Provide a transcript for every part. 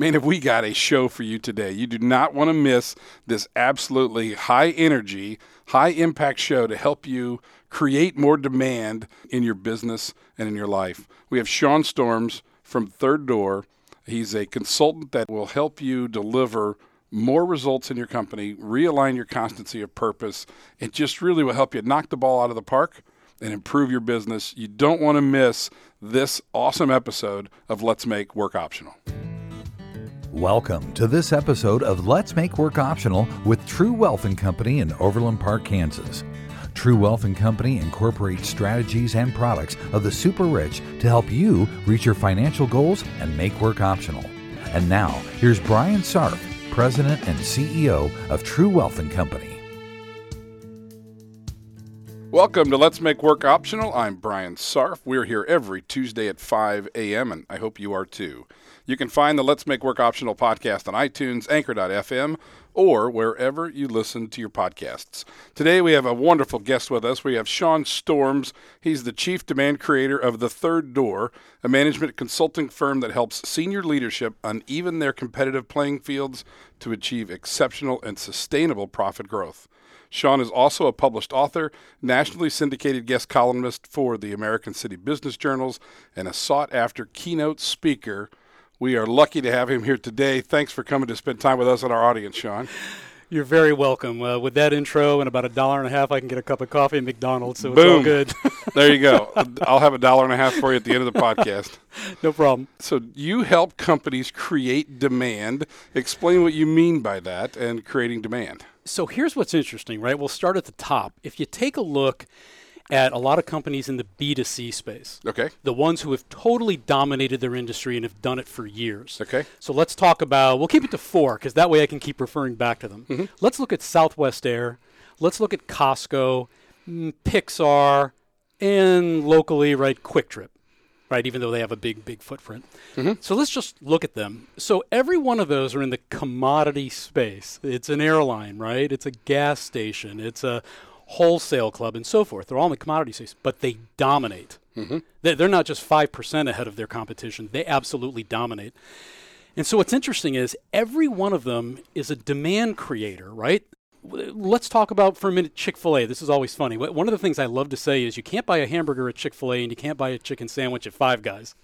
Man, have we got a show for you today? You do not want to miss this absolutely high energy, high impact show to help you create more demand in your business and in your life. We have Sean Stormes from Third Door. He's a consultant that will help you deliver more results in your company, realign your constancy of purpose. It just really will help you knock the ball out of the park and improve your business. You don't want to miss this awesome episode of Let's Make Work Optional. Welcome to this episode of Let's Make Work Optional with True Wealth and Company in Overland Park, Kansas. True Wealth and Company incorporates strategies and products of the super rich to help you reach your financial goals and make work optional. And now, here's Brian Sarf, President and CEO of True Wealth and Company. Welcome to Let's Make Work Optional. I'm Brian Sarf. We're here every Tuesday at 5 a.m., and I hope you are too. You can find the Let's Make Work Optional podcast on iTunes, Anchor.fm, or wherever you listen to your podcasts. Today we have a wonderful guest with us. We have Sean Stormes. He's the chief demand creator of The Third Door, a management consulting firm that helps senior leadership uneven their competitive playing fields to achieve exceptional and sustainable profit growth. Sean is also a published author, nationally syndicated guest columnist for the American City Business Journals, and a sought after keynote speaker. We are lucky to have him here today. Thanks for coming to spend time with us and our audience, Sean. You're very welcome. Uh, with that intro and about a dollar and a half, I can get a cup of coffee at McDonald's, so Boom. it's all good. there you go. I'll have a dollar and a half for you at the end of the podcast. no problem. So, you help companies create demand. Explain what you mean by that and creating demand. So, here's what's interesting, right? We'll start at the top. If you take a look at a lot of companies in the B2C space. Okay. The ones who have totally dominated their industry and have done it for years. Okay. So let's talk about, we'll keep it to four because that way I can keep referring back to them. Mm-hmm. Let's look at Southwest Air. Let's look at Costco, mm, Pixar, and locally, right, QuikTrip. Right, even though they have a big, big footprint. Mm-hmm. So let's just look at them. So every one of those are in the commodity space. It's an airline, right? It's a gas station. It's a wholesale club and so forth. They're all in the commodity space, but they dominate. Mm-hmm. They're not just 5% ahead of their competition, they absolutely dominate. And so what's interesting is every one of them is a demand creator, right? Let's talk about for a minute Chick fil A. This is always funny. One of the things I love to say is you can't buy a hamburger at Chick fil A and you can't buy a chicken sandwich at Five Guys.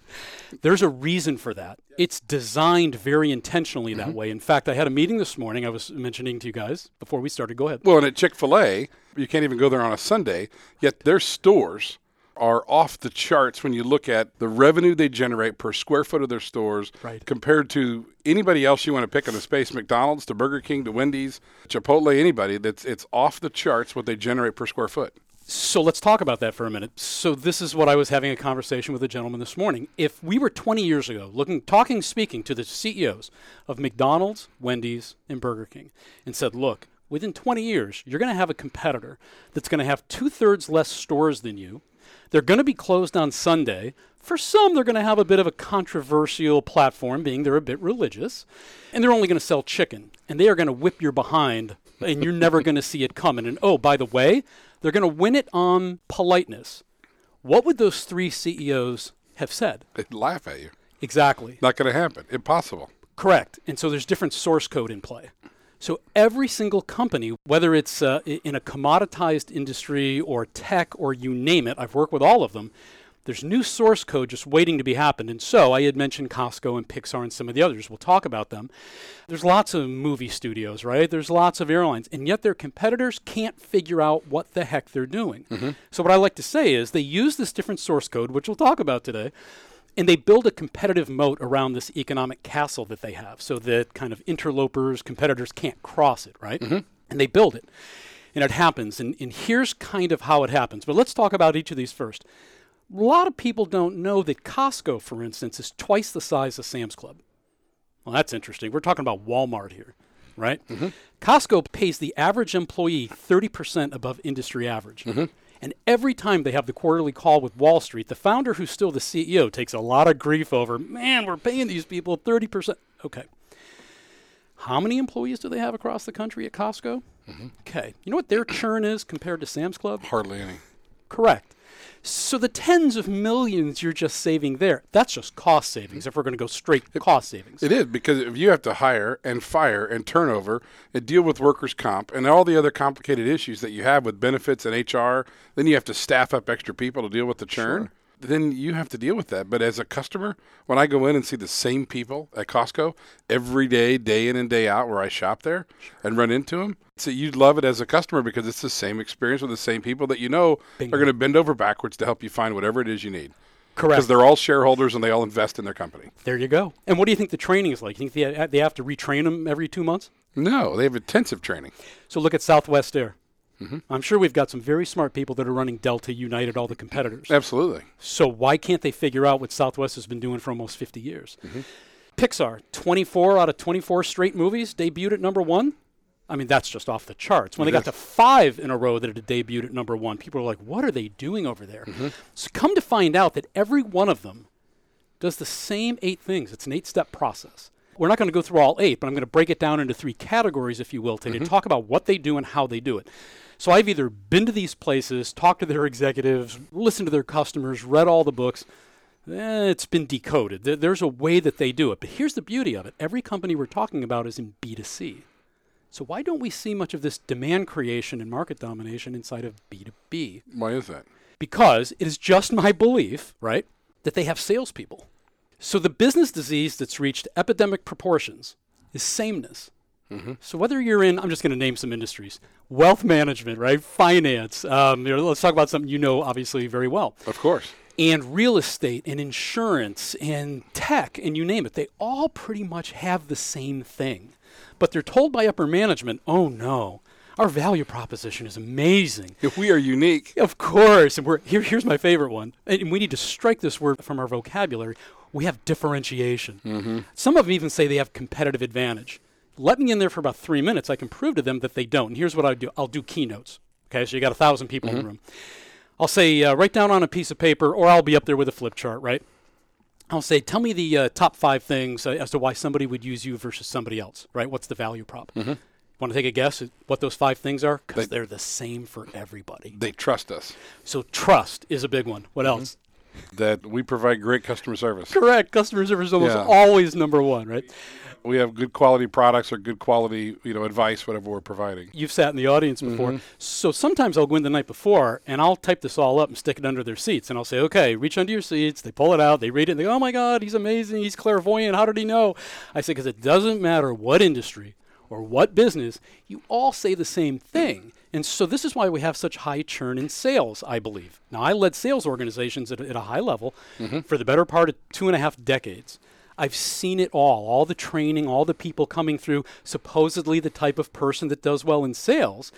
There's a reason for that. It's designed very intentionally that Mm-hmm. way. In fact, I had a meeting this morning I was mentioning to you guys before we started. Go ahead. Well, and at Chick fil A, you can't even go there on a Sunday, yet their stores are off the charts when you look at the revenue they generate per square foot of their stores Right. compared to anybody else you want to pick in the space McDonald's to Burger King to Wendy's, Chipotle, anybody that's it's off the charts what they generate per square foot. So let's talk about that for a minute. So this is what I was having a conversation with a gentleman this morning. If we were 20 years ago looking talking speaking to the CEOs of McDonald's, Wendy's, and Burger King and said, "Look, within 20 years, you're going to have a competitor that's going to have two-thirds less stores than you. They're going to be closed on Sunday. For some, they're going to have a bit of a controversial platform, being they're a bit religious, and they're only going to sell chicken. And they are going to whip your behind, and you're never going to see it coming. And oh, by the way, they're going to win it on politeness. What would those three CEOs have said? They'd laugh at you. Exactly. Not going to happen. Impossible. Correct. And so there's different source code in play. So every single company, whether it's uh, in a commoditized industry or tech or you name it, I've worked with all of them. There's new source code just waiting to be happened. And so I had mentioned Costco and Pixar and some of the others. We'll talk about them. There's lots of movie studios, right? There's lots of airlines, and yet their competitors can't figure out what the heck they're doing. So what I like to say is they use this different source code, which we'll talk about today, and they build a competitive moat around this economic castle that they have so that kind of interlopers, competitors can't cross it, right? Mm-hmm. And they build it. And it happens. And, and here's kind of how it happens. But let's talk about each of these first. A lot of people don't know that Costco, for instance, is twice the size of Sam's Club. Well, that's interesting. We're talking about Walmart here, right? Mm-hmm. Costco pays the average employee 30% above industry average. Mm-hmm. And every time they have the quarterly call with Wall Street, the founder, who's still the CEO, takes a lot of grief over, man, we're paying these people 30%. Okay. How many employees do they have across the country at Costco? Mm-hmm. Okay. You know what their churn is compared to Sam's Club? Hardly any. Correct. So the tens of millions you're just saving there, that's just cost savings if we're going to go straight cost savings. It is because if you have to hire and fire and turnover and deal with workers' comp and all the other complicated issues that you have with benefits and HR, then you have to staff up extra people to deal with the churn. Then you have to deal with that. But as a customer, when I go in and see the same people at Costco every day, day in and day out, where I shop there and run into them, so you'd love it as a customer because it's the same experience with the same people that you know Bingo. are going to bend over backwards to help you find whatever it is you need. Correct. Because they're all shareholders and they all invest in their company. There you go. And what do you think the training is like? You think they, they have to retrain them every two months? No, they have intensive training. So look at Southwest Air. Mm-hmm. I'm sure we've got some very smart people that are running Delta, United, all the competitors. Absolutely. So why can't they figure out what Southwest has been doing for almost 50 years? Mm-hmm. Pixar, 24 out of 24 straight movies debuted at number one. I mean, that's just off the charts. When It they got is. to five in a row that had debuted at number one, people were like, what are they doing over there? Mm-hmm. So come to find out that every one of them does the same eight things. It's an eight step process. We're not going to go through all eight, but I'm going to break it down into three categories, if you will, today to talk about what they do and how they do it. So I've either been to these places, talked to their executives, listened to their customers, read all the books. Eh, it's been decoded. There's a way that they do it. But here's the beauty of it every company we're talking about is in B2C. So why don't we see much of this demand creation and market domination inside of B2B? Why is that? because it is just my belief, right, that they have salespeople. So the business disease that's reached epidemic proportions is sameness. So whether you're in, I'm just going to name some industries: wealth management, right, finance. Um, you know, let's talk about something you know obviously very well, Of course. and real estate, and insurance, and tech, and you name it. They all pretty much have the same thing, but they're told by upper management, "Oh no." Our value proposition is amazing. If we are unique, Of course. And we're here, here's my favorite one. And we need to strike this word from our vocabulary. We have differentiation. Some of them even say they have competitive advantage. Let me in there for about three minutes. I can prove to them that they don't. And here's what I do I'll do keynotes. Okay, so you got a thousand people in the room. I'll say, uh, write down on a piece of paper, or I'll be up there with a flip chart, right? I'll say, tell me the uh, top five things uh, as to why somebody would use you versus somebody else, right? What's the value prop? Want to take a guess at what those five things are? Because They- they're the same for everybody. they trust us So trust is a big one. What else? That we provide great customer service. Correct. Customer service is almost Yeah. always number one, right? We have good quality products or good quality, you know, advice, whatever we're providing. You've sat in the audience mm-hmm. before. So sometimes I'll go in the night before and I'll type this all up and stick it under their seats. And I'll say, okay, reach under your seats. They pull it out. They read it. And they go, oh my God, he's amazing. He's clairvoyant. How did he know? I say, because it doesn't matter what industry or what business, you all say the same thing. And so this is why we have such high churn in sales, I believe. Now, I led sales organizations at, a- at a high level mm-hmm. for the better part of two and a half decades. I've seen it all, all the training, all the people coming through, supposedly the type of person that does well in sales,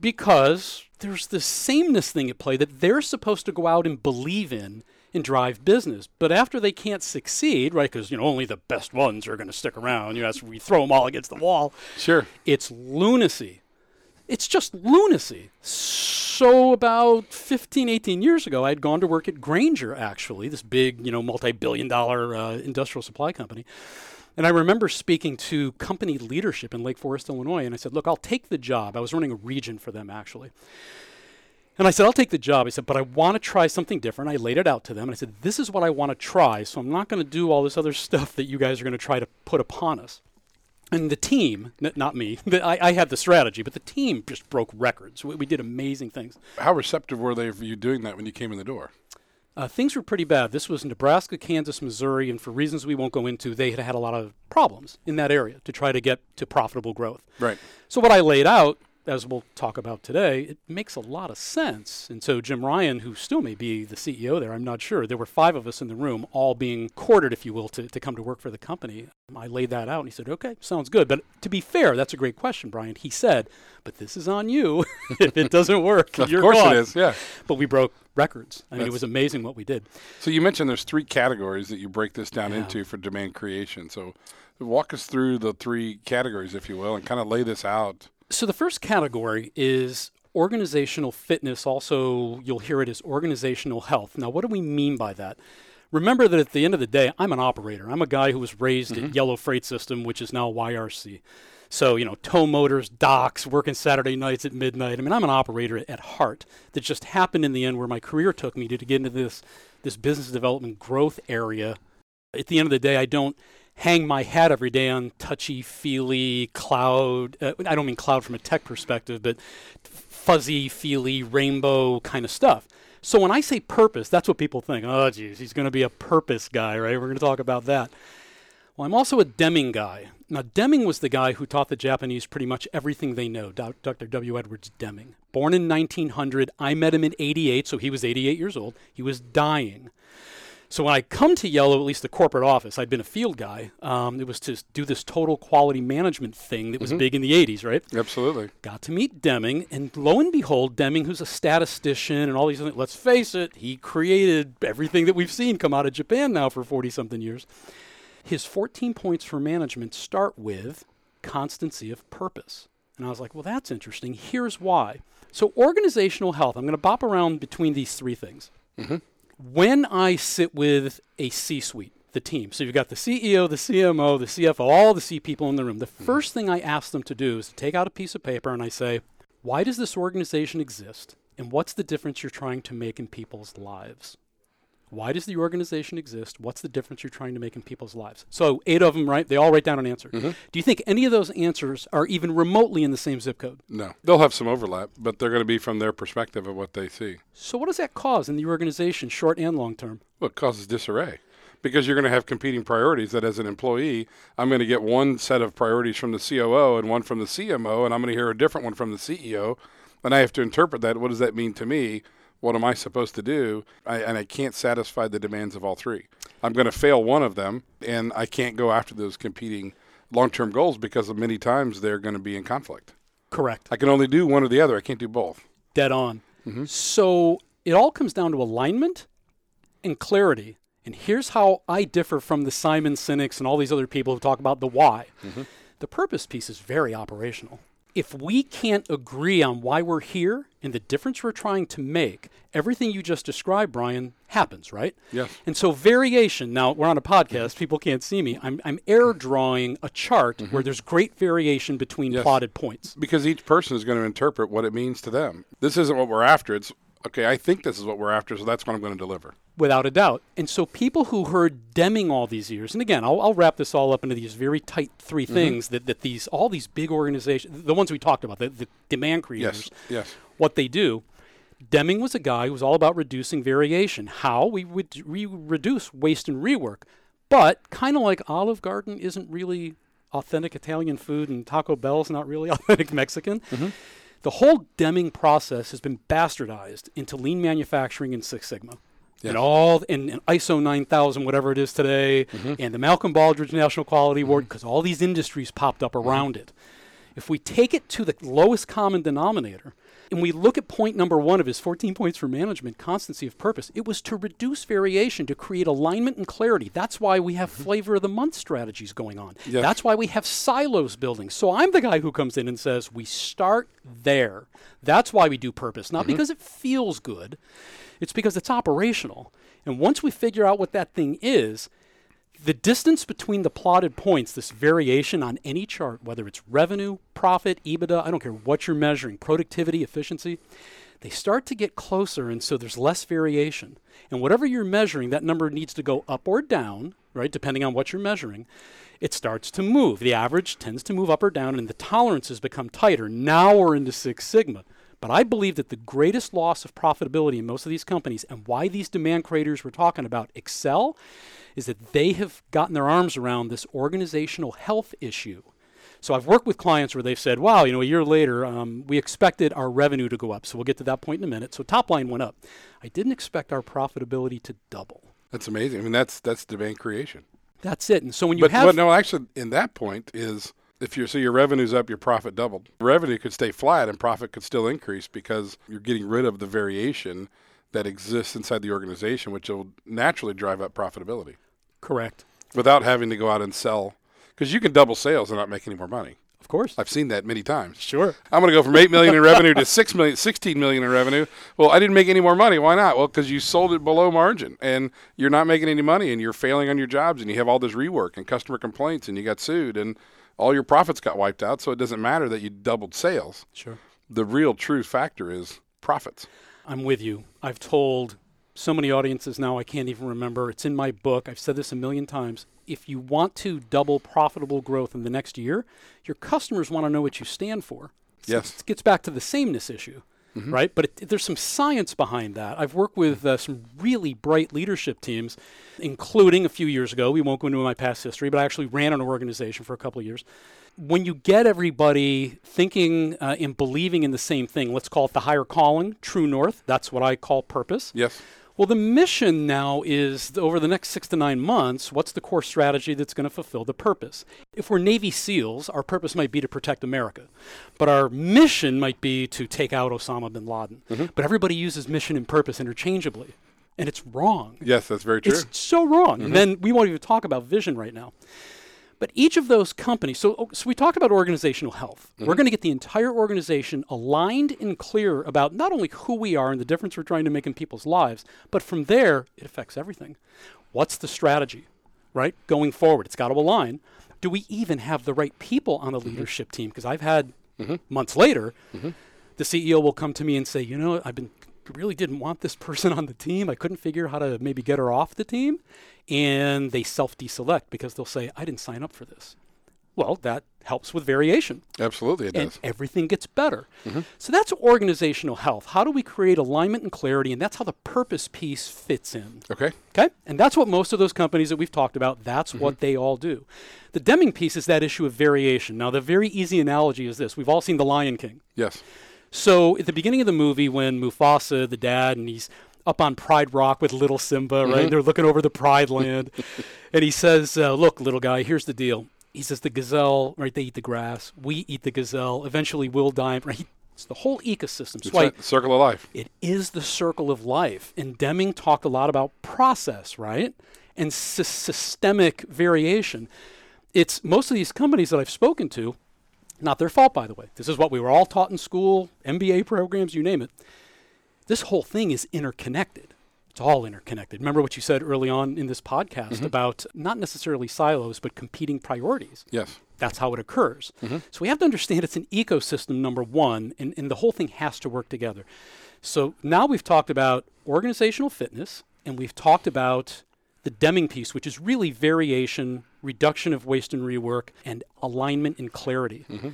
because there's this sameness thing at play that they're supposed to go out and believe in and drive business. But after they can't succeed, right, because you know only the best ones are going to stick around. You know, as we throw them all against the wall, Sure. it's lunacy. It's just lunacy. So about 15, 18 years ago, I had gone to work at Grainger, actually, this big, you know, multi-billion dollar uh, industrial supply company. And I remember speaking to company leadership in Lake Forest, Illinois, and I said, look, I'll take the job. I was running a region for them, actually. And I said, I'll take the job. I said, but I want to try something different. I laid it out to them. And I said, this is what I want to try. So I'm not going to do all this other stuff that you guys are going to try to put upon us. And the team, not me, I, I had the strategy, but the team just broke records. We, we did amazing things. How receptive were they for you doing that when you came in the door? Uh, things were pretty bad. This was Nebraska, Kansas, Missouri, and for reasons we won't go into, they had had a lot of problems in that area to try to get to profitable growth. Right. So what I laid out, as we'll talk about today, it makes a lot of sense. And so Jim Ryan, who still may be the CEO there, I'm not sure. There were five of us in the room, all being courted, if you will, to, to come to work for the company. I laid that out, and he said, "Okay, sounds good." But to be fair, that's a great question, Brian. He said, "But this is on you. if it doesn't work, Of you're course gone." it is. Yeah. But we broke records. I mean, it was amazing what we did. So you mentioned there's three categories that you break this down Yeah. into for demand creation. So walk us through the three categories, if you will, and kind of lay this out. So the first category is organizational fitness. Also, you'll hear it as organizational health. Now, what do we mean by that? Remember that at the end of the day, I'm an operator. I'm a guy who was raised at mm-hmm. Yellow Freight System, which is now YRC. So, you know, tow motors, docks, working Saturday nights at midnight. I mean, I'm an operator at heart that just happened in the end where my career took me to, to get into this, this business development growth area. At the end of the day, I don't hang my hat every day on touchy feely cloud. Uh, I don't mean cloud from a tech perspective, but fuzzy, feely, rainbow kind of stuff. So when I say purpose, that's what people think. Oh, geez, he's going to be a purpose guy, right? We're going to talk about that. Well, I'm also a Deming guy. Now, Deming was the guy who taught the Japanese pretty much everything they know, Dr. W. Edwards Deming. Born in 1900, I met him in 88, so he was 88 years old. He was dying. So when I come to Yellow, at least the corporate office, I'd been a field guy. Um, it was to do this total quality management thing that was mm-hmm. big in the 80s, right? Absolutely. Got to meet Deming, and lo and behold, Deming, who's a statistician and all these things, let's face it, he created everything that we've seen come out of Japan now for 40 something years. His 14 points for management start with constancy of purpose. And I was like, well, that's interesting. Here's why. So, organizational health, I'm going to bop around between these three things. Mm-hmm when I sit with a C suite, the team, so you've got the CEO, the CMO, the CFO, all the C people in the room, the mm-hmm. first thing I ask them to do is to take out a piece of paper and I say, why does this organization exist? And what's the difference you're trying to make in people's lives? Why does the organization exist? What's the difference you're trying to make in people's lives? So, eight of them, right? They all write down an answer. Mm-hmm. Do you think any of those answers are even remotely in the same zip code? No. They'll have some overlap, but they're going to be from their perspective of what they see. So, what does that cause in the organization, short and long term? Well, it causes disarray because you're going to have competing priorities that as an employee, I'm going to get one set of priorities from the COO and one from the CMO, and I'm going to hear a different one from the CEO. And I have to interpret that. What does that mean to me? What am I supposed to do? I, and I can't satisfy the demands of all three. I'm going to fail one of them, and I can't go after those competing long term goals because of many times they're going to be in conflict. Correct. I can only do one or the other. I can't do both. Dead on. Mm-hmm. So it all comes down to alignment and clarity. And here's how I differ from the Simon Sineks and all these other people who talk about the why. Mm-hmm. The purpose piece is very operational if we can't agree on why we're here and the difference we're trying to make, everything you just described, Brian, happens, right? Yes. And so variation, now we're on a podcast, people can't see me. I'm, I'm air drawing a chart mm-hmm. where there's great variation between yes. plotted points. Because each person is going to interpret what it means to them. This isn't what we're after. It's, okay, I think this is what we're after, so that's what I'm going to deliver without a doubt. And so people who heard Deming all these years, and again, I'll, I'll wrap this all up into these very tight 3 mm-hmm. things that, that these all these big organizations, the ones we talked about, the, the demand creators, yes, yes. what they do. Deming was a guy who was all about reducing variation. How we would re- reduce waste and rework, but kind of like Olive Garden isn't really authentic Italian food, and Taco Bell's not really authentic Mexican. Mm-hmm. The whole Deming process has been bastardized into lean manufacturing and Six Sigma yes. and all and, and, ISO 9000, whatever it is today, mm-hmm. and the Malcolm Baldrige National Quality Award, because mm-hmm. all these industries popped up around mm-hmm. it. If we take it to the lowest common denominator, and we look at point number one of his 14 points for management, constancy of purpose, it was to reduce variation, to create alignment and clarity. That's why we have mm-hmm. flavor of the month strategies going on. Yes. That's why we have silos building. So I'm the guy who comes in and says, we start there. That's why we do purpose, not mm-hmm. because it feels good. It's because it's operational. And once we figure out what that thing is, the distance between the plotted points, this variation on any chart, whether it's revenue, profit, EBITDA, I don't care what you're measuring, productivity, efficiency, they start to get closer, and so there's less variation. And whatever you're measuring, that number needs to go up or down, right, depending on what you're measuring. It starts to move. The average tends to move up or down, and the tolerances become tighter. Now we're into Six Sigma. But I believe that the greatest loss of profitability in most of these companies and why these demand creators we're talking about excel is that they have gotten their arms around this organizational health issue. So I've worked with clients where they've said, wow, you know, a year later, um, we expected our revenue to go up. So we'll get to that point in a minute. So top line went up. I didn't expect our profitability to double. That's amazing. I mean, that's that's demand creation. That's it. And so when you but, have, but no, actually, in that point is if you so your revenue's up, your profit doubled. Revenue could stay flat and profit could still increase because you're getting rid of the variation that exists inside the organization, which will naturally drive up profitability. Correct. Without having to go out and sell, because you can double sales and not make any more money. Of course. I've seen that many times. Sure. I'm going to go from 8 million in revenue to 6 million, 16 million in revenue. Well, I didn't make any more money. Why not? Well, because you sold it below margin and you're not making any money and you're failing on your jobs and you have all this rework and customer complaints and you got sued and all your profits got wiped out. So it doesn't matter that you doubled sales. Sure. The real true factor is profits. I'm with you. I've told so many audiences now I can't even remember. It's in my book. I've said this a million times. If you want to double profitable growth in the next year, your customers want to know what you stand for. So Yes. It gets back to the sameness issue, right? But it, there's some science behind that. I've worked with uh, some really bright leadership teams, including a few years ago. We won't go into my past history, but I actually ran an organization for a couple of years. When you get everybody thinking uh, and believing in the same thing, let's call it the higher calling, true north. That's what I call purpose. Yes. Well, the mission now is over the next six to nine months, what's the core strategy that's going to fulfill the purpose? If we're Navy SEALs, our purpose might be to protect America, but our mission might be to take out Osama bin Laden. Mm-hmm. But everybody uses mission and purpose interchangeably, and it's wrong. Yes, that's very true. It's so wrong. And mm-hmm. then we won't even talk about vision right now. But each of those companies, so, oh, so we talked about organizational health. We're mm-hmm. going to get the entire organization aligned and clear about not only who we are and the difference we're trying to make in people's lives, but from there, it affects everything. What's the strategy, right? Going forward, it's got to align. Do we even have the right people on the mm-hmm. leadership team? Because I've had mm-hmm. months later, the CEO will come to me and say, you know, I've been really didn't want this person on the team. I couldn't figure how to maybe get her off the team. And they self deselect because they'll say, I didn't sign up for this. Well, that helps with variation Absolutely, it and does. everything gets better. Mm-hmm. So that's organizational health. How do we create alignment and clarity? And that's how the purpose piece fits in. Okay. Okay? And that's what most of those companies that we've talked about, that's what mm-hmm. they all do. The Deming piece is that issue of variation. Now, the very easy analogy is this we've all seen The Lion King. Yes. So at the beginning of the movie, when Mufasa, the dad, and he's up on Pride Rock with little Simba, right? They're looking over the Pride Land, and he says, uh, "Look, little guy, here's the deal." He says, "The gazelle, right? They eat the grass. We eat the gazelle. Eventually, we'll die." Right? It's the whole ecosystem. So It's I- right. Circle of life. it is the circle of life. And Deming talked a lot about process, right? And sy- systemic variation. It's most of these companies that I've spoken to, not their fault, by the way. This is what we were all taught in school, MBA programs, you name it. This whole thing is interconnected. It's all interconnected. Remember what you said early on in this podcast mm-hmm. about not necessarily silos, but competing priorities Yes. that's how it occurs. Mm-hmm. So we have to understand it's an ecosystem, number one, and, and the whole thing has to work together. So now we've talked about organizational fitness, and we've talked about the Deming piece, which is really variation, reduction of waste and rework, and alignment and clarity. Mm-hmm.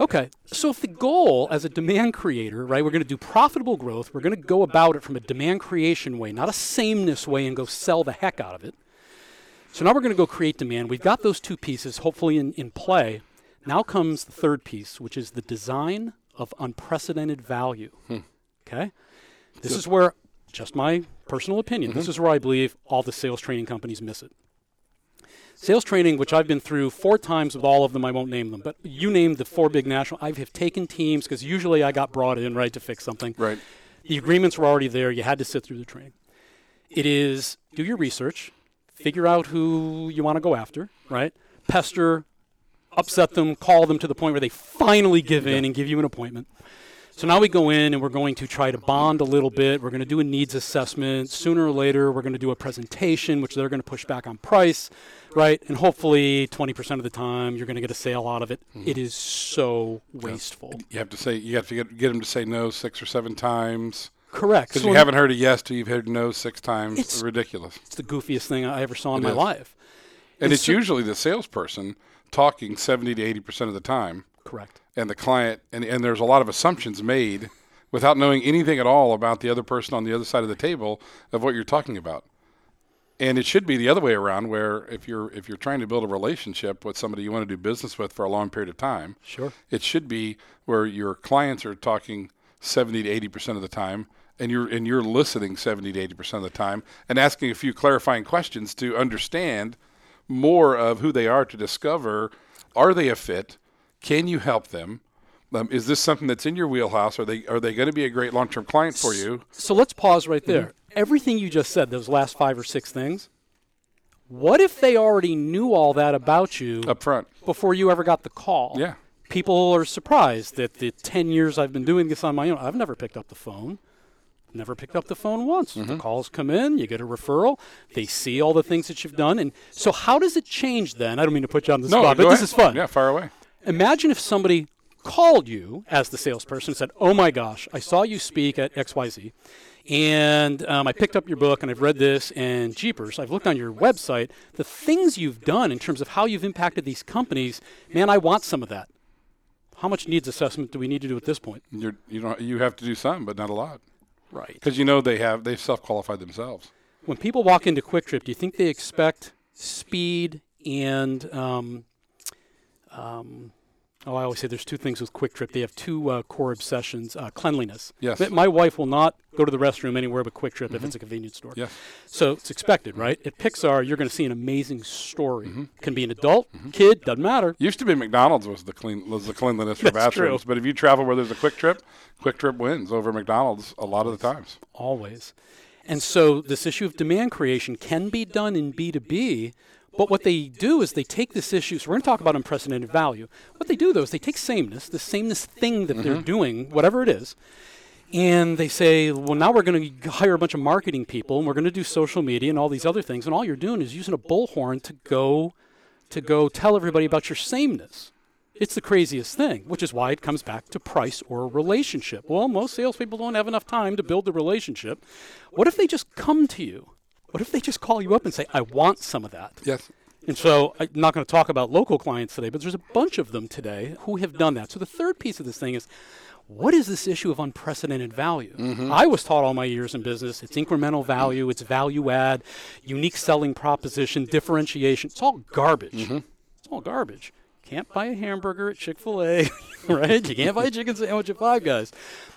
Okay, so if the goal as a demand creator, right, we're going to do profitable growth, we're going to go about it from a demand creation way, not a sameness way, and go sell the heck out of it. So now we're going to go create demand. We've got those two pieces hopefully in, in play. Now comes the third piece, which is the design of unprecedented value. Hmm. Okay? This is where, just my personal opinion, this mm-hmm. is where I believe all the sales training companies miss it. Sales training, which I've been through four times with all of them, I won't name them, but you named the four big national. I have taken teams because usually I got brought in, right, to fix something. Right. The agreements were already there. You had to sit through the training. It is do your research, figure out who you want to go after, right? Pester, upset them, call them to the point where they finally give in and give you an appointment. So now we go in and we're going to try to bond a little bit. We're going to do a needs assessment. Sooner or later, we're going to do a presentation, which they're going to push back on price, right? And hopefully, 20% of the time, you're going to get a sale out of it. Mm-hmm. It is so wasteful. You have to say you have to get get them to say no six or seven times Correct. because So you haven't heard a yes till you've heard no six times. It's- ridiculous. It's the goofiest thing I ever saw in It my is. life. And And it's so- usually the salesperson talking seventy to eighty percent of the time, Correct. And the client, and, and there's a lot of assumptions made without knowing anything at all about the other person on the other side of the table of what you're talking about. And it should be the other way around, where if you're if you're trying to build a relationship with somebody you want to do business with for a long period of time, Sure. it should be where your clients are talking 70 to 80 percent of the time and you're and you're listening 70 to 80 percent of the time and asking a few clarifying questions to understand more of who they are to discover are they a fit can you help them um, is this something that's in your wheelhouse are they are they going to be a great long-term client for you So let's pause right there. Everything you just said, those last five or six things, what if they already knew all that about you up front before you ever got the call? yeah people are surprised that the 10 years I've been doing this on my own, I've never picked up the phone. Never picked up the phone once. The calls come in, you get a referral, they see all the things that you've done. And so, how does it change then? I don't mean to put you on the No, spot, but this ahead. is fun. Yeah, fire away. Imagine if somebody called you as the salesperson and said, Oh my gosh, I saw you speak at XYZ, and um, I picked up your book and I've read this, and Jeepers, I've looked on your website. The things you've done in terms of how you've impacted these companies, man, I want some of that. How much needs assessment do we need to do at this point? You're, you don't. You have to do some, but not a lot, Right. because you know they have they've self qualified themselves. When people walk into QuikTrip, do you think they expect speed and um, um, oh, I always say there's two things with QuikTrip. They have two uh, core obsessions: uh, cleanliness. Yes. My- My wife will not go to the restroom anywhere but QuikTrip if it's a convenience store. Yes. So it's expected, right? At Pixar, you're going to see an amazing story. Mm-hmm. Can be an adult, kid, doesn't matter. Used to be McDonald's was the clean was the cleanliness for That's true. bathrooms, but if you travel where there's a QuikTrip, quick trip wins over McDonald's a lot of the times. always. And so this issue of demand creation can be done in B2B, but what they do is they take this issue, so we're going to talk about unprecedented value. What they do though is they take sameness, the sameness thing that they're mm-hmm. doing, whatever it is, and they say, well, now we're going to hire a bunch of marketing people and we're going to do social media and all these other things, and all you're doing is using a bullhorn to go to go tell everybody about your sameness. It's the craziest thing, which is why it comes back to price or relationship. Well, most salespeople don't have enough time to build the relationship. What if they just come to you? What if they just call you up and say, I want some of that? Yes. And so I'm not going to talk about local clients today, but there's a bunch of them today who have done that. So the third piece of this thing is what is this issue of unprecedented value? Mm-hmm. I was taught all my years in business it's incremental value, it's value add, unique selling proposition, differentiation. It's all garbage. Mm-hmm. It's all garbage. Can't buy a hamburger at Chick Fil A, right? You can't buy a chicken sandwich at Five Guys.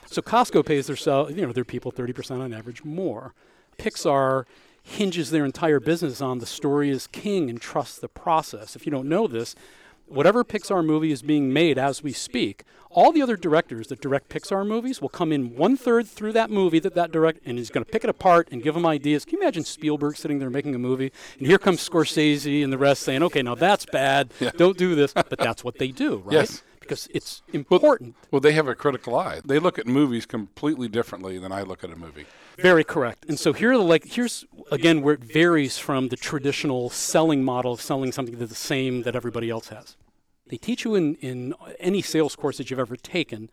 So Costco pays their sell, you know, their people 30% on average more. Pixar hinges their entire business on the story is king and trust the process. If you don't know this, whatever Pixar movie is being made as we speak, all the other directors that direct Pixar movies will come in one third through that movie that that direct, and he's going to pick it apart and give them ideas. Can you imagine Spielberg sitting there making a movie, and here comes Scorsese and the rest saying, "Okay, now that's bad. Don't do this." But that's what they do, right? Yes. Because it's important. Well, they have a critical eye. They look at movies completely differently than I look at a movie. Very correct. And so here are the like here's again where it varies from the traditional selling model of selling something that's the same that everybody else has. They teach you in, in any sales course that you've ever taken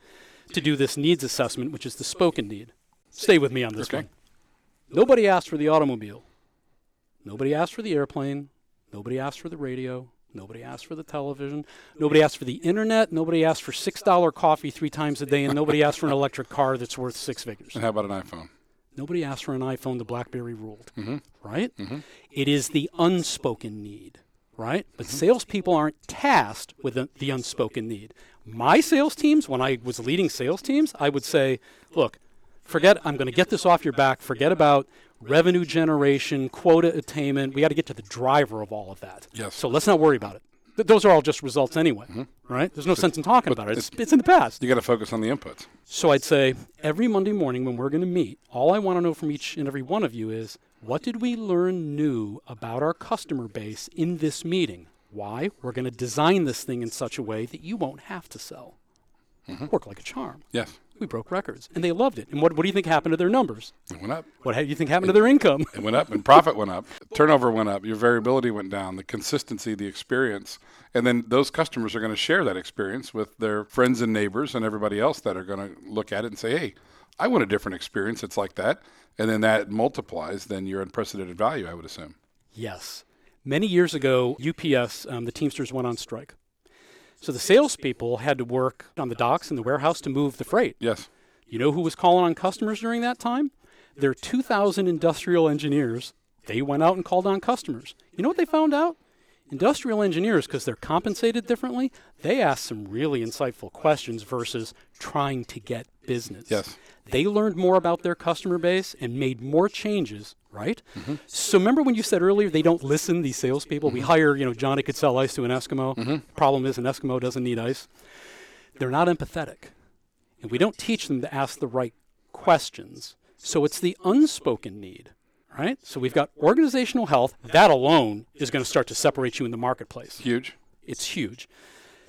to do this needs assessment, which is the spoken need. Stay with me on this Okay. one. Nobody asked for the automobile. Nobody asked for the airplane. Nobody asked for the radio. Nobody asked for the television. Nobody asked for the internet. Nobody asked for $6 coffee three times a day. And nobody asked for an electric car that's worth six figures. And how about an iPhone? Nobody asked for an iPhone. The BlackBerry ruled, mm-hmm. right? Mm-hmm. It is the unspoken need, right? But mm-hmm. salespeople aren't tasked with the, the unspoken need. My sales teams, when I was leading sales teams, I would say, look, forget, I'm going to get this off your back. Forget about revenue generation, quota attainment. We got to get to the driver of all of that. Yes. So let's not worry about it. Th- those are all just results anyway, mm-hmm. right? There's no sense in talking about it. It's, it's in the past. You got to focus on the inputs. So I'd say every Monday morning when we're going to meet, all I want to know from each and every one of you is what did we learn new about our customer base in this meeting? Why? We're going to design this thing in such a way that you won't have to sell. Mm-hmm. Work like a charm. Yes. We broke records, and they loved it. And what, what do you think happened to their numbers? It went up. What do you think happened to their income? It went up, and profit went up. Turnover went up. Your variability went down. The consistency, the experience, and then those customers are going to share that experience with their friends and neighbors and everybody else that are going to look at it and say, "Hey, I want a different experience. It's like that," and then that multiplies then your unprecedented value. I would assume. Yes. Many years ago, UPS, um, the Teamsters went on strike. So the salespeople had to work on the docks and the warehouse to move the freight. Yes. You know who was calling on customers during that time? Their 2,000 industrial engineers. They went out and called on customers. You know what they found out? Industrial engineers, because they're compensated differently, they asked some really insightful questions versus trying to get business. Yes. They learned more about their customer base and made more changes, right? Mm-hmm. So remember when you said earlier they don't listen, these salespeople? We mm-hmm. hire, you know, Johnny could sell ice to an Eskimo. Mm-hmm. Problem is, an Eskimo doesn't need ice. They're not empathetic. And we don't teach them to ask the right questions. So it's the unspoken need, right? So we've got organizational health. That alone is going to start to separate you in the marketplace. Huge. It's huge.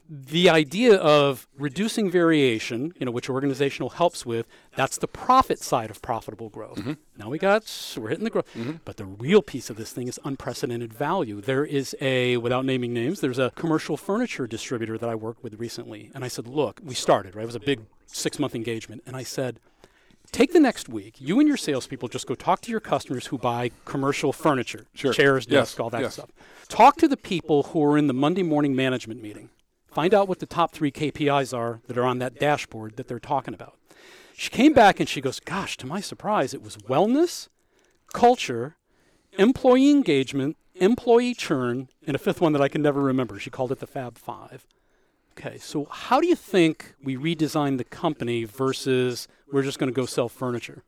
The idea of reducing variation, you know, which organizational helps with, that's the profit side of profitable growth. Mm-hmm. Now we got we're hitting the growth, but the real piece of this thing is unprecedented value. There is a, without naming names, there's a commercial furniture distributor that I worked with recently, and I said, look, we started right. It was a big six month engagement, and I said. Take the next week. You and your salespeople just go talk to your customers who buy commercial furniture, Sure. chairs, Yes. desks, all that Yes. stuff. Talk to the people who are in the Monday morning management meeting. Find out what the top three KPIs are that are on that dashboard that they're talking about. She came back and she goes, Gosh, to my surprise, it was wellness, culture, employee engagement, employee churn, and a fifth one that I can never remember. She called it the Fab Five. Okay, so how do you think we redesigned the company versus we're just going to go sell furniture?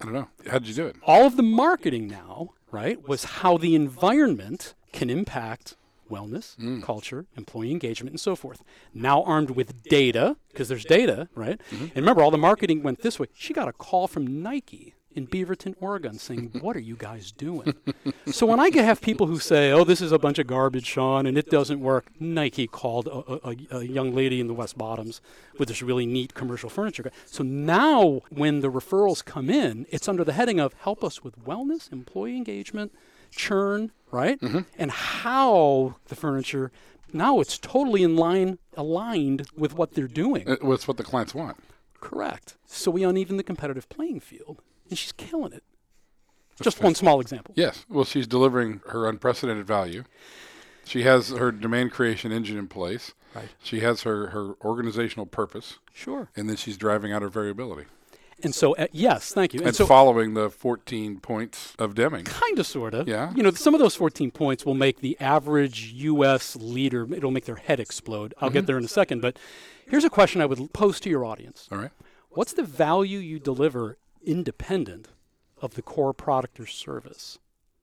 I don't know. How did you do it? all of the marketing now, right, was how the environment can impact wellness, mm. culture, employee engagement, and so forth. Now armed with data, because there's data, right? Mm-hmm. And remember, all the marketing went this way. She got a call from Nike in Beaverton, Oregon, saying, "What are you guys doing?" so when I have people who say, "Oh, this is a bunch of garbage, Sean, and it doesn't work," Nike called a, a, a young lady in the West Bottoms with this really neat commercial furniture. guy. So now, when the referrals come in, it's under the heading of "Help us with wellness, employee engagement, churn," right? And how the furniture. Now it's totally in line, aligned with what they're doing. Uh, What's what the clients want. Correct. So we uneven the competitive playing field, and she's killing it. Just one small example. Yes. Well, she's delivering her unprecedented value. She has her demand creation engine in place. Right. She has her, her organizational purpose, Sure. and then she's driving out her variability. And so, uh, yes, thank you. And, And so, following the 14 points of Deming. kind of, sort of. Yeah. You know, some of those 14 points will make the average U.S. leader, it'll make their head explode. I'll Mm-hmm. get there in a second. But here's a question I would pose to your audience All right. What's the value you deliver independent of the core product or service?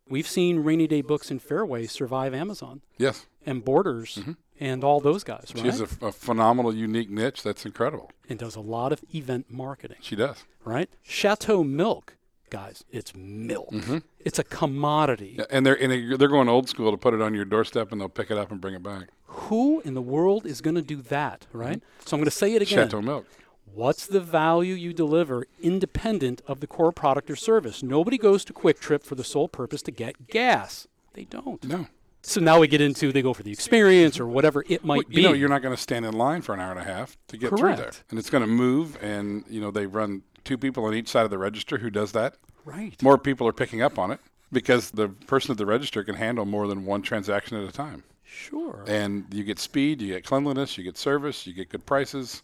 We've seen Rainy Day Books and Fairway survive Amazon Yes. and Borders and all those guys, right? Mm-hmm. She has a, a phenomenal, unique niche that's incredible. and does a lot of event marketing. She does. right? Shatto milk, guys, it's milk. It's a commodity. Mm-hmm. Yeah, And they're and they- they're going old school to put it on your doorstep, and they'll pick it up and bring it back. Who in the world is going to do that, right? So I'm going to say it again. Shatto Milk. What's the value you deliver independent of the core product or service? Nobody goes to QuikTrip for the sole purpose to get gas. They don't. No. So now we get into they go for the experience or whatever it might Well, be. you know, you're not going to stand in line for an hour and a half to get through there, and it's going to move. And you know, they run two people on each side of the register who does that. right. More people are picking up on it because the person at the register can handle more than one transaction at a time. Sure. And you get speed, you get cleanliness, you get service, you get good prices,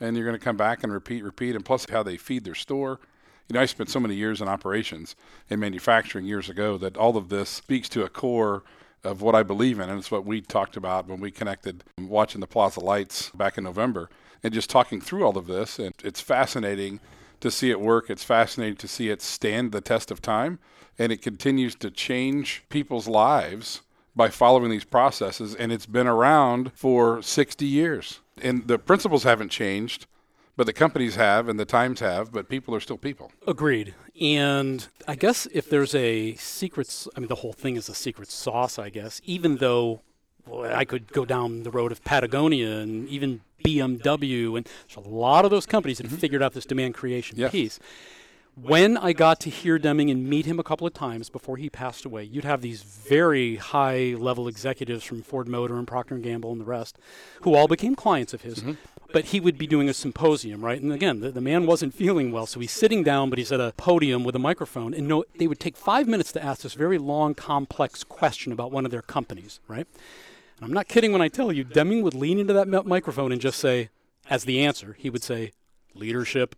and you're going to come back and repeat, repeat. And plus, how they feed their store. You know, I spent so many years in operations and manufacturing years ago that all of this speaks to a core of what I believe in, and it's what we talked about when we connected um, watching the Plaza Lights back in November, and just talking through all of this. And it's fascinating to see it work. It's fascinating to see it stand the test of time, and it continues to change people's lives by following these processes, and it's been around for 60 years. And the principles haven't changed, but the companies have, and the times have, but people are still people. Agreed. And I guess if there's a secret, I mean, the whole thing is a secret sauce, I guess, even though well, I could go down the road of Patagonia and even BMW, and there's a lot of those companies that mm-hmm. figured out this demand creation Yes. piece. When I got to hear Deming and meet him a couple of times before he passed away, you'd have these very high-level executives from Ford Motor and Procter and Gamble and the rest, who all became clients of his. Mm-hmm. But he would be doing a symposium, right? And again, the, the man wasn't feeling well, so he's sitting down, but he's at a podium with a microphone. And no, they would take five minutes to ask this very long, complex question about one of their companies, right? And I'm not kidding when I tell you, Deming would lean into that microphone and just say, as the answer, he would say, leadership.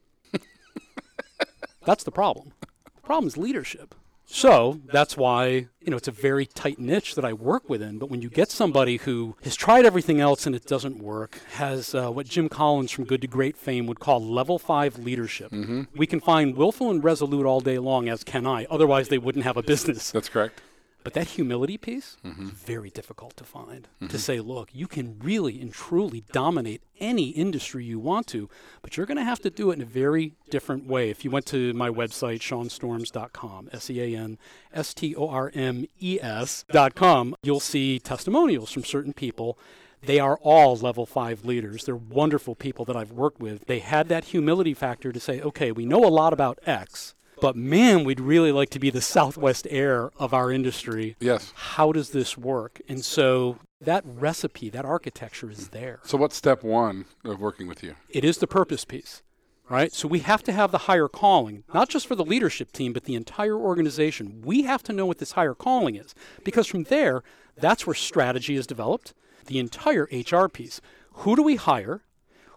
That's the problem. The problem is leadership. So that's why, you know, it's a very tight niche that I work within. But when you get somebody who has tried everything else and it doesn't work, has uh, what Jim Collins from Good to Great fame would call level five leadership, we can find willful and resolute all day long, as can I. Otherwise, they wouldn't have a business. That's correct. But that humility piece is very difficult to find. To mm-hmm. say, look, you can really and truly dominate any industry you want to, but you're going to have to do it in a very different way. If you went to my website, seanstormes.com, S E A N S T O R M E S.com, you'll see testimonials from certain people They are all level five leaders. They're wonderful people that I've worked with. They had that humility factor to say, okay, we know a lot about X, but man, we'd really like to be the Southwest Air of our industry. Yes. How does this work? And so that recipe, that architecture is there. So, what's step one of working with you? It is the purpose piece, right? So we have to have the higher calling, not just for the leadership team, but the entire organization. We have to know what this higher calling is because from there, that's where strategy is developed, the entire HR piece. Who do we hire?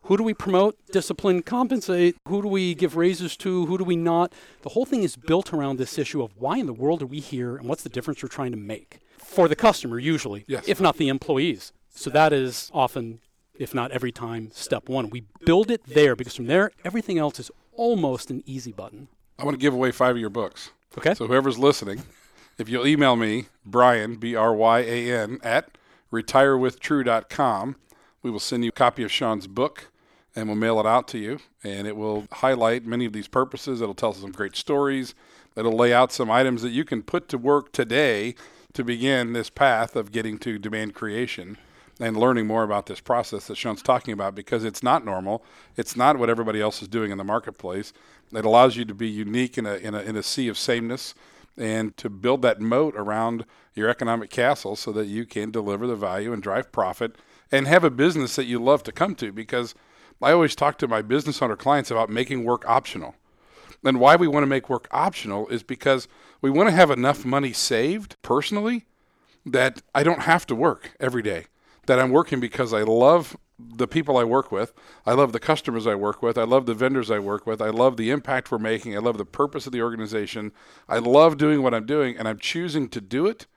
Who do we promote, discipline, compensate? Who do we give raises to? Who do we not? The whole thing is built around this issue of why in the world are we here and what's the difference we're trying to make for the customer, usually, Yes. if not the employees. So that is often, if not every time, step one. We build it there because from there, everything else is almost an easy button. I want to give away five of your books. Okay? So whoever's listening, if you'll email me, Brian, B R Y A N, at retirewithtrue.com, we will send you a copy of Sean's book and we'll mail it out to you. And it will highlight many of these purposes. It'll tell some great stories. It'll lay out some items that you can put to work today to begin this path of getting to demand creation and learning more about this process that Sean's talking about because it's not normal. It's not what everybody else is doing in the marketplace. It allows you to be unique in a, in a, in a sea of sameness and to build that moat around your economic castle so that you can deliver the value and drive profit and have a business that you love to come to because I always talk to my business owner clients about making work optional. And why we want to make work optional is because we want to have enough money saved personally that I don't have to work every day. That I'm working because I love the people I work with. I love the customers I work with. I love the vendors I work with. I love the impact we're making. I love the purpose of the organization. I love doing what I'm doing and I'm choosing to do it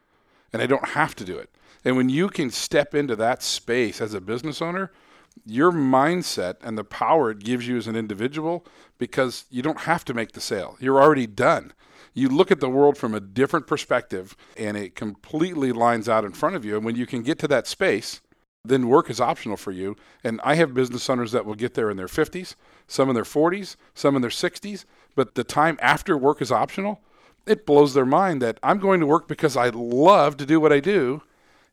and I don't have to do it. And when you can step into that space as a business owner, your mindset and the power it gives you as an individual because you don't have to make the sale. You're already done. You look at the world from a different perspective and it completely lines out in front of you. And when you can get to that space, then work is optional for you. And I have business owners that will get there in their 50s, some in their 40s, some in their 60s. But the time after work is optional, it blows their mind that I'm going to work because I love to do what I do.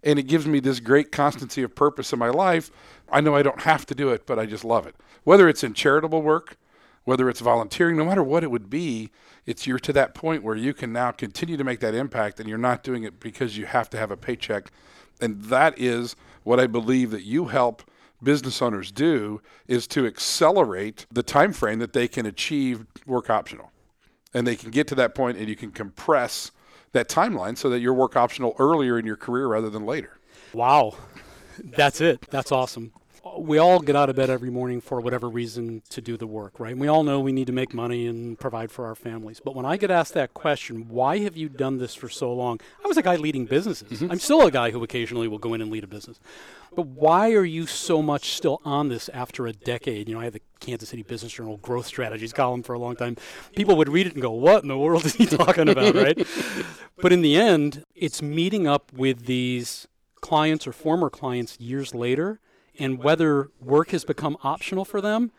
And it gives me this great constancy of purpose in my life. I know I don't have to do it, but I just love it. Whether it's in charitable work, whether it's volunteering, no matter what it would be, it's you're to that point where you can now continue to make that impact and you're not doing it because you have to have a paycheck. And that is what I believe that you help business owners do is to accelerate the time frame that they can achieve work optional. And they can get to that point and you can compress that timeline so that you're work optional earlier in your career rather than later. Wow. That's it. That's awesome. We all get out of bed every morning for whatever reason to do the work, right? And we all know we need to make money and provide for our families. But when I get asked that question, why have you done this for so long? I was a guy leading businesses. Mm-hmm. I'm still a guy who occasionally will go in and lead a business. But why are you so much still on this after a decade? You know, I had the Kansas City Business Journal growth strategies column for a long time. People would read it and go, What in the world is he talking about, right? But in the end, it's meeting up with these clients or former clients years later, and whether work has become optional for them,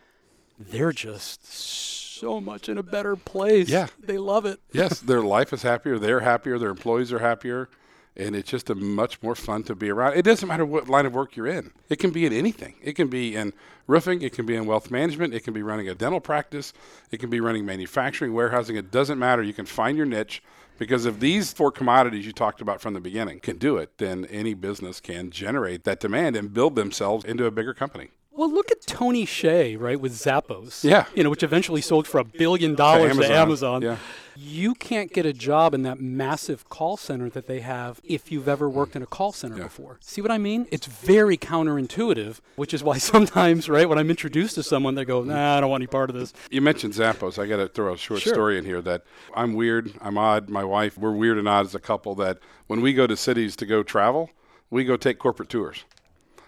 they're just so much in a better place. Yeah. They love it. yes, their life is happier, they're happier, their employees are happier, and it's just a much more fun to be around. It doesn't matter what line of work you're in. It can be in anything. It can be in roofing, it can be in wealth management, it can be running a dental practice, it can be running manufacturing, warehousing. It doesn't matter. You can find your niche because if these four commodities you talked about from the beginning can do it, then any business can generate that demand and build themselves into a bigger company. Well, look at Tony Hsieh, right, with Zappos. Yeah. You know, which eventually sold for a billion dollars to Amazon. Amazon. Yeah. You can't get a job in that massive call center that they have if you've ever worked in a call center Yeah. before. See what I mean? It's very counterintuitive, which is why sometimes, right, when I'm introduced to someone, they go, nah, I don't want any part of this. You mentioned Zappos. I got to throw a short Sure. story in here that I'm weird. I'm odd. My wife, we're weird and odd as a couple that when we go to cities to go travel, we go take corporate tours.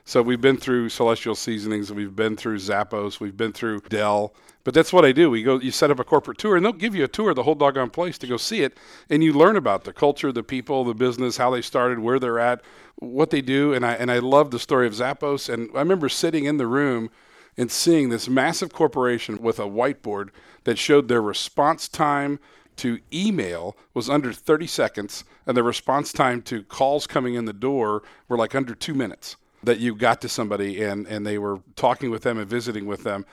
So we've been through Celestial Seasonings, we've been through Zappos, we've been through Dell. But that's what I do. We go, you set up a corporate tour, and they'll give you a tour of the whole doggone place to go see it, and you learn about the culture, the people, the business, how they started, where they're at, what they do, and I and I love the story of Zappos. And I remember sitting in the room and seeing this massive corporation with a whiteboard that showed their response time to email was under 30 seconds, and the response time to calls coming in the door were like under two minutes. That you got to somebody and, and they were talking with them and visiting with them,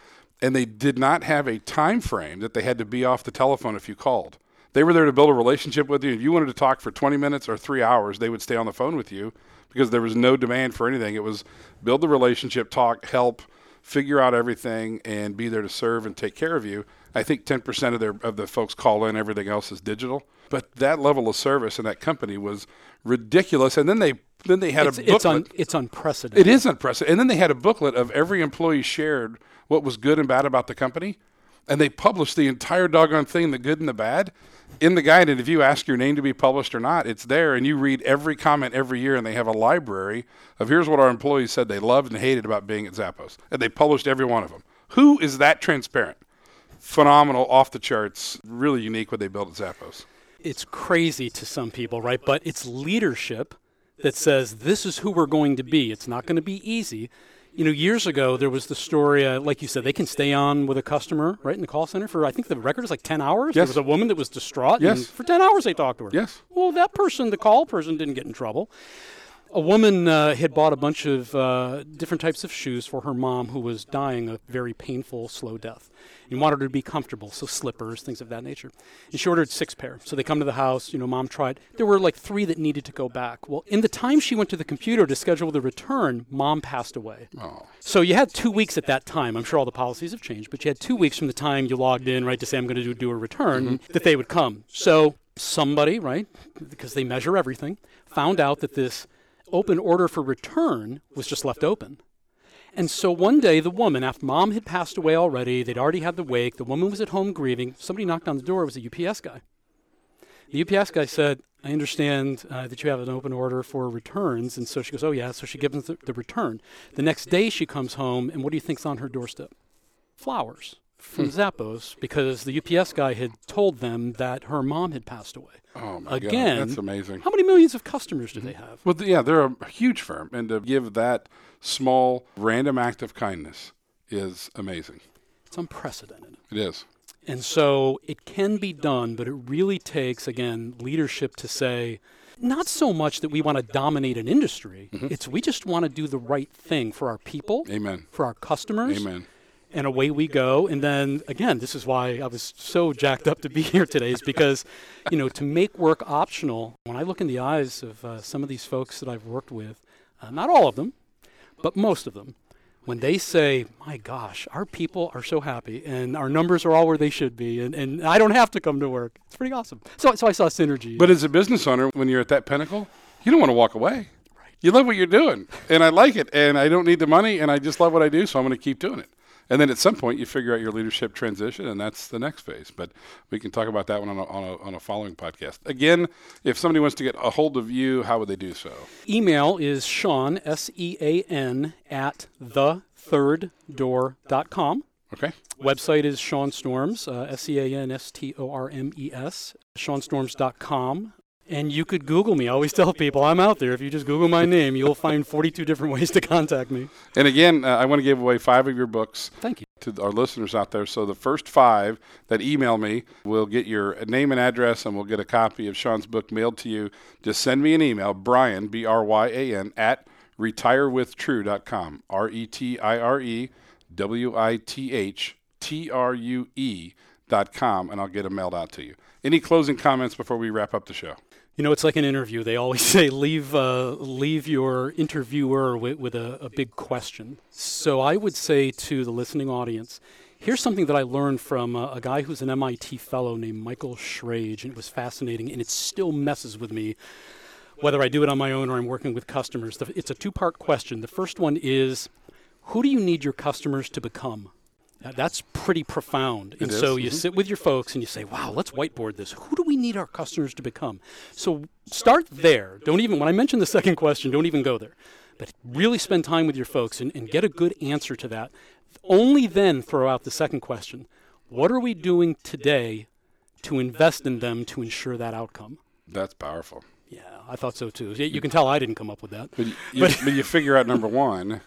and they did not have a time frame that they had to be off the telephone if you called. They were there to build a relationship with you. If you wanted to talk for 20 minutes or three hours, they would stay on the phone with you because there was no demand for anything. It was build the relationship, talk, help, figure out everything, and be there to serve and take care of you. I think 10% of their of the folks call in. Everything else is digital. But that level of service in that company was ridiculous. And then they then they had it's, a booklet. It's, un, it's unprecedented. It is unprecedented. And then they had a booklet of every employee shared what was good and bad about the company, and they published the entire doggone thing, the good and the bad, in the guide. And if you ask your name to be published or not, it's there, and you read every comment every year. And they have a library of here's what our employees said they loved and hated about being at Zappos, and they published every one of them. Who is that transparent? Phenomenal, off the charts, really unique what they built at Zappos. It's crazy to some people, right? But it's leadership that says this is who we're going to be. It's not going to be easy. You know, years ago there was the story, uh, like you said, they can stay on with a customer right in the call center for I think the record is like ten hours. Yes. There was a woman that was distraught. Yes. And for ten hours they talked to her. Yes. Well, that person, the call person, didn't get in trouble. A woman uh, had bought a bunch of uh, different types of shoes for her mom who was dying a very painful, slow death and wanted her to be comfortable, so slippers, things of that nature. And she ordered six pair. So they come to the house, you know, mom tried. There were like three that needed to go back. Well, in the time she went to the computer to schedule the return, mom passed away. Oh. So you had two weeks at that time. I'm sure all the policies have changed, but you had two weeks from the time you logged in, right, to say I'm going to do, do a return, Mm-hmm. that they would come. So somebody, right, because they measure everything, found out that this open order for return was just left open. And so one day, the woman, after mom had passed away already, they'd already had the wake, the woman was at home grieving. Somebody knocked on the door, it was a UPS guy. The UPS guy said, I understand uh, that you have an open order for returns. And so she goes, Oh, yeah. So she gives the, the return. The next day, she comes home, and what do you think's on her doorstep? Flowers from hmm. Zappos because the UPS guy had told them that her mom had passed away. Oh my Again, God, that's amazing. How many millions of customers do they mm-hmm. have? Well, yeah, they're a huge firm, and to give that small random act of kindness is amazing. It's unprecedented. It is. And so it can be done, but it really takes, again, leadership to say, not so much that we want to dominate an industry, mm-hmm. it's we just want to do the right thing for our people, Amen. for our customers. Amen. And away we go. And then again, this is why I was so jacked up to be here today, is because, you know, to make work optional, when I look in the eyes of uh, some of these folks that I've worked with, uh, not all of them, but most of them, when they say, my gosh, our people are so happy and our numbers are all where they should be, and, and I don't have to come to work, it's pretty awesome. So, so I saw synergy. But as a business owner, when you're at that pinnacle, you don't want to walk away. You love what you're doing, and I like it, and I don't need the money, and I just love what I do, so I'm going to keep doing it. And then at some point, you figure out your leadership transition, and that's the next phase. But we can talk about that one on a, on a, on a following podcast. Again, if somebody wants to get a hold of you, how would they do so? Email is Sean, S E A N, at thethirddoor.com. Okay. Website is Sean Stormes, uh, S E A N S T O R M E S, SeanStormes.com. And you could Google me. I always tell people I'm out there. If you just Google my name, you'll find 42 different ways to contact me. And again, uh, I want to give away five of your books. Thank you. to our listeners out there. So the first five that email me will get your name and address, and we'll get a copy of Sean's book mailed to you. Just send me an email, Brian B R Y A N at retirewithtrue.com. R E T I R E W I T H T R U E dot com, and I'll get them mailed out to you. Any closing comments before we wrap up the show? You know, it's like an interview. They always say leave uh, leave your interviewer with, with a, a big question. So I would say to the listening audience, here's something that I learned from a, a guy who's an MIT fellow named Michael Schrage, and it was fascinating, and it still messes with me whether I do it on my own or I'm working with customers. It's a two-part question. The first one is, who do you need your customers to become? That's pretty profound. And is, so you mhm. sit with your folks and you say, wow, let's whiteboard this. Who do we need our customers to become? So start there. Don't even, when I mention the second question, don't even go there. But really spend time with your folks and, and get a good answer to that. Only then throw out the second question. What are we doing today to invest in them to ensure that outcome? That's powerful. Yeah, I thought so too. You can tell I didn't come up with that. But you, you, but you figure out number one,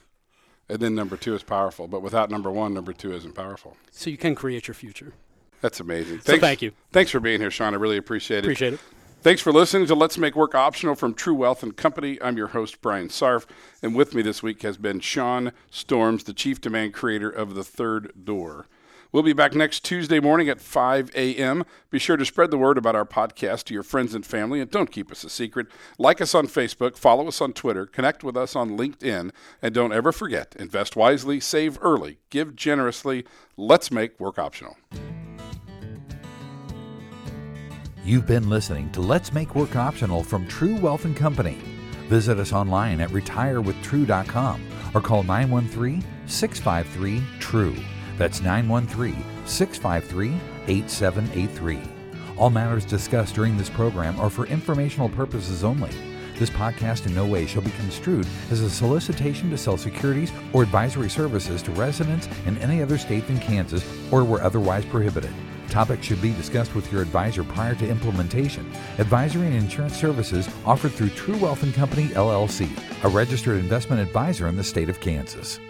and then number two is powerful. But without number one, number two isn't powerful. So you can create your future. That's amazing. So thank you. Thanks for being here, Sean. I really appreciate it. Appreciate it. Thanks for listening to Let's Make Work Optional from True Wealth and Company. I'm your host, Brian Sarf, and with me this week has been Sean Stormes, the chief demand creator of The Third Door. We'll be back next Tuesday morning at 5 a.m. Be sure to spread the word about our podcast to your friends and family, and don't keep us a secret. Like us on Facebook, follow us on Twitter, connect with us on LinkedIn, and don't ever forget invest wisely, save early, give generously. Let's make work optional. You've been listening to Let's Make Work Optional from True Wealth and Company. Visit us online at retirewithtrue.com or call 913 653 TRUE. That's 913 653 8783. All matters discussed during this program are for informational purposes only. This podcast in no way shall be construed as a solicitation to sell securities or advisory services to residents in any other state than Kansas or where otherwise prohibited. Topics should be discussed with your advisor prior to implementation. Advisory and insurance services offered through True Wealth and Company LLC, a registered investment advisor in the state of Kansas.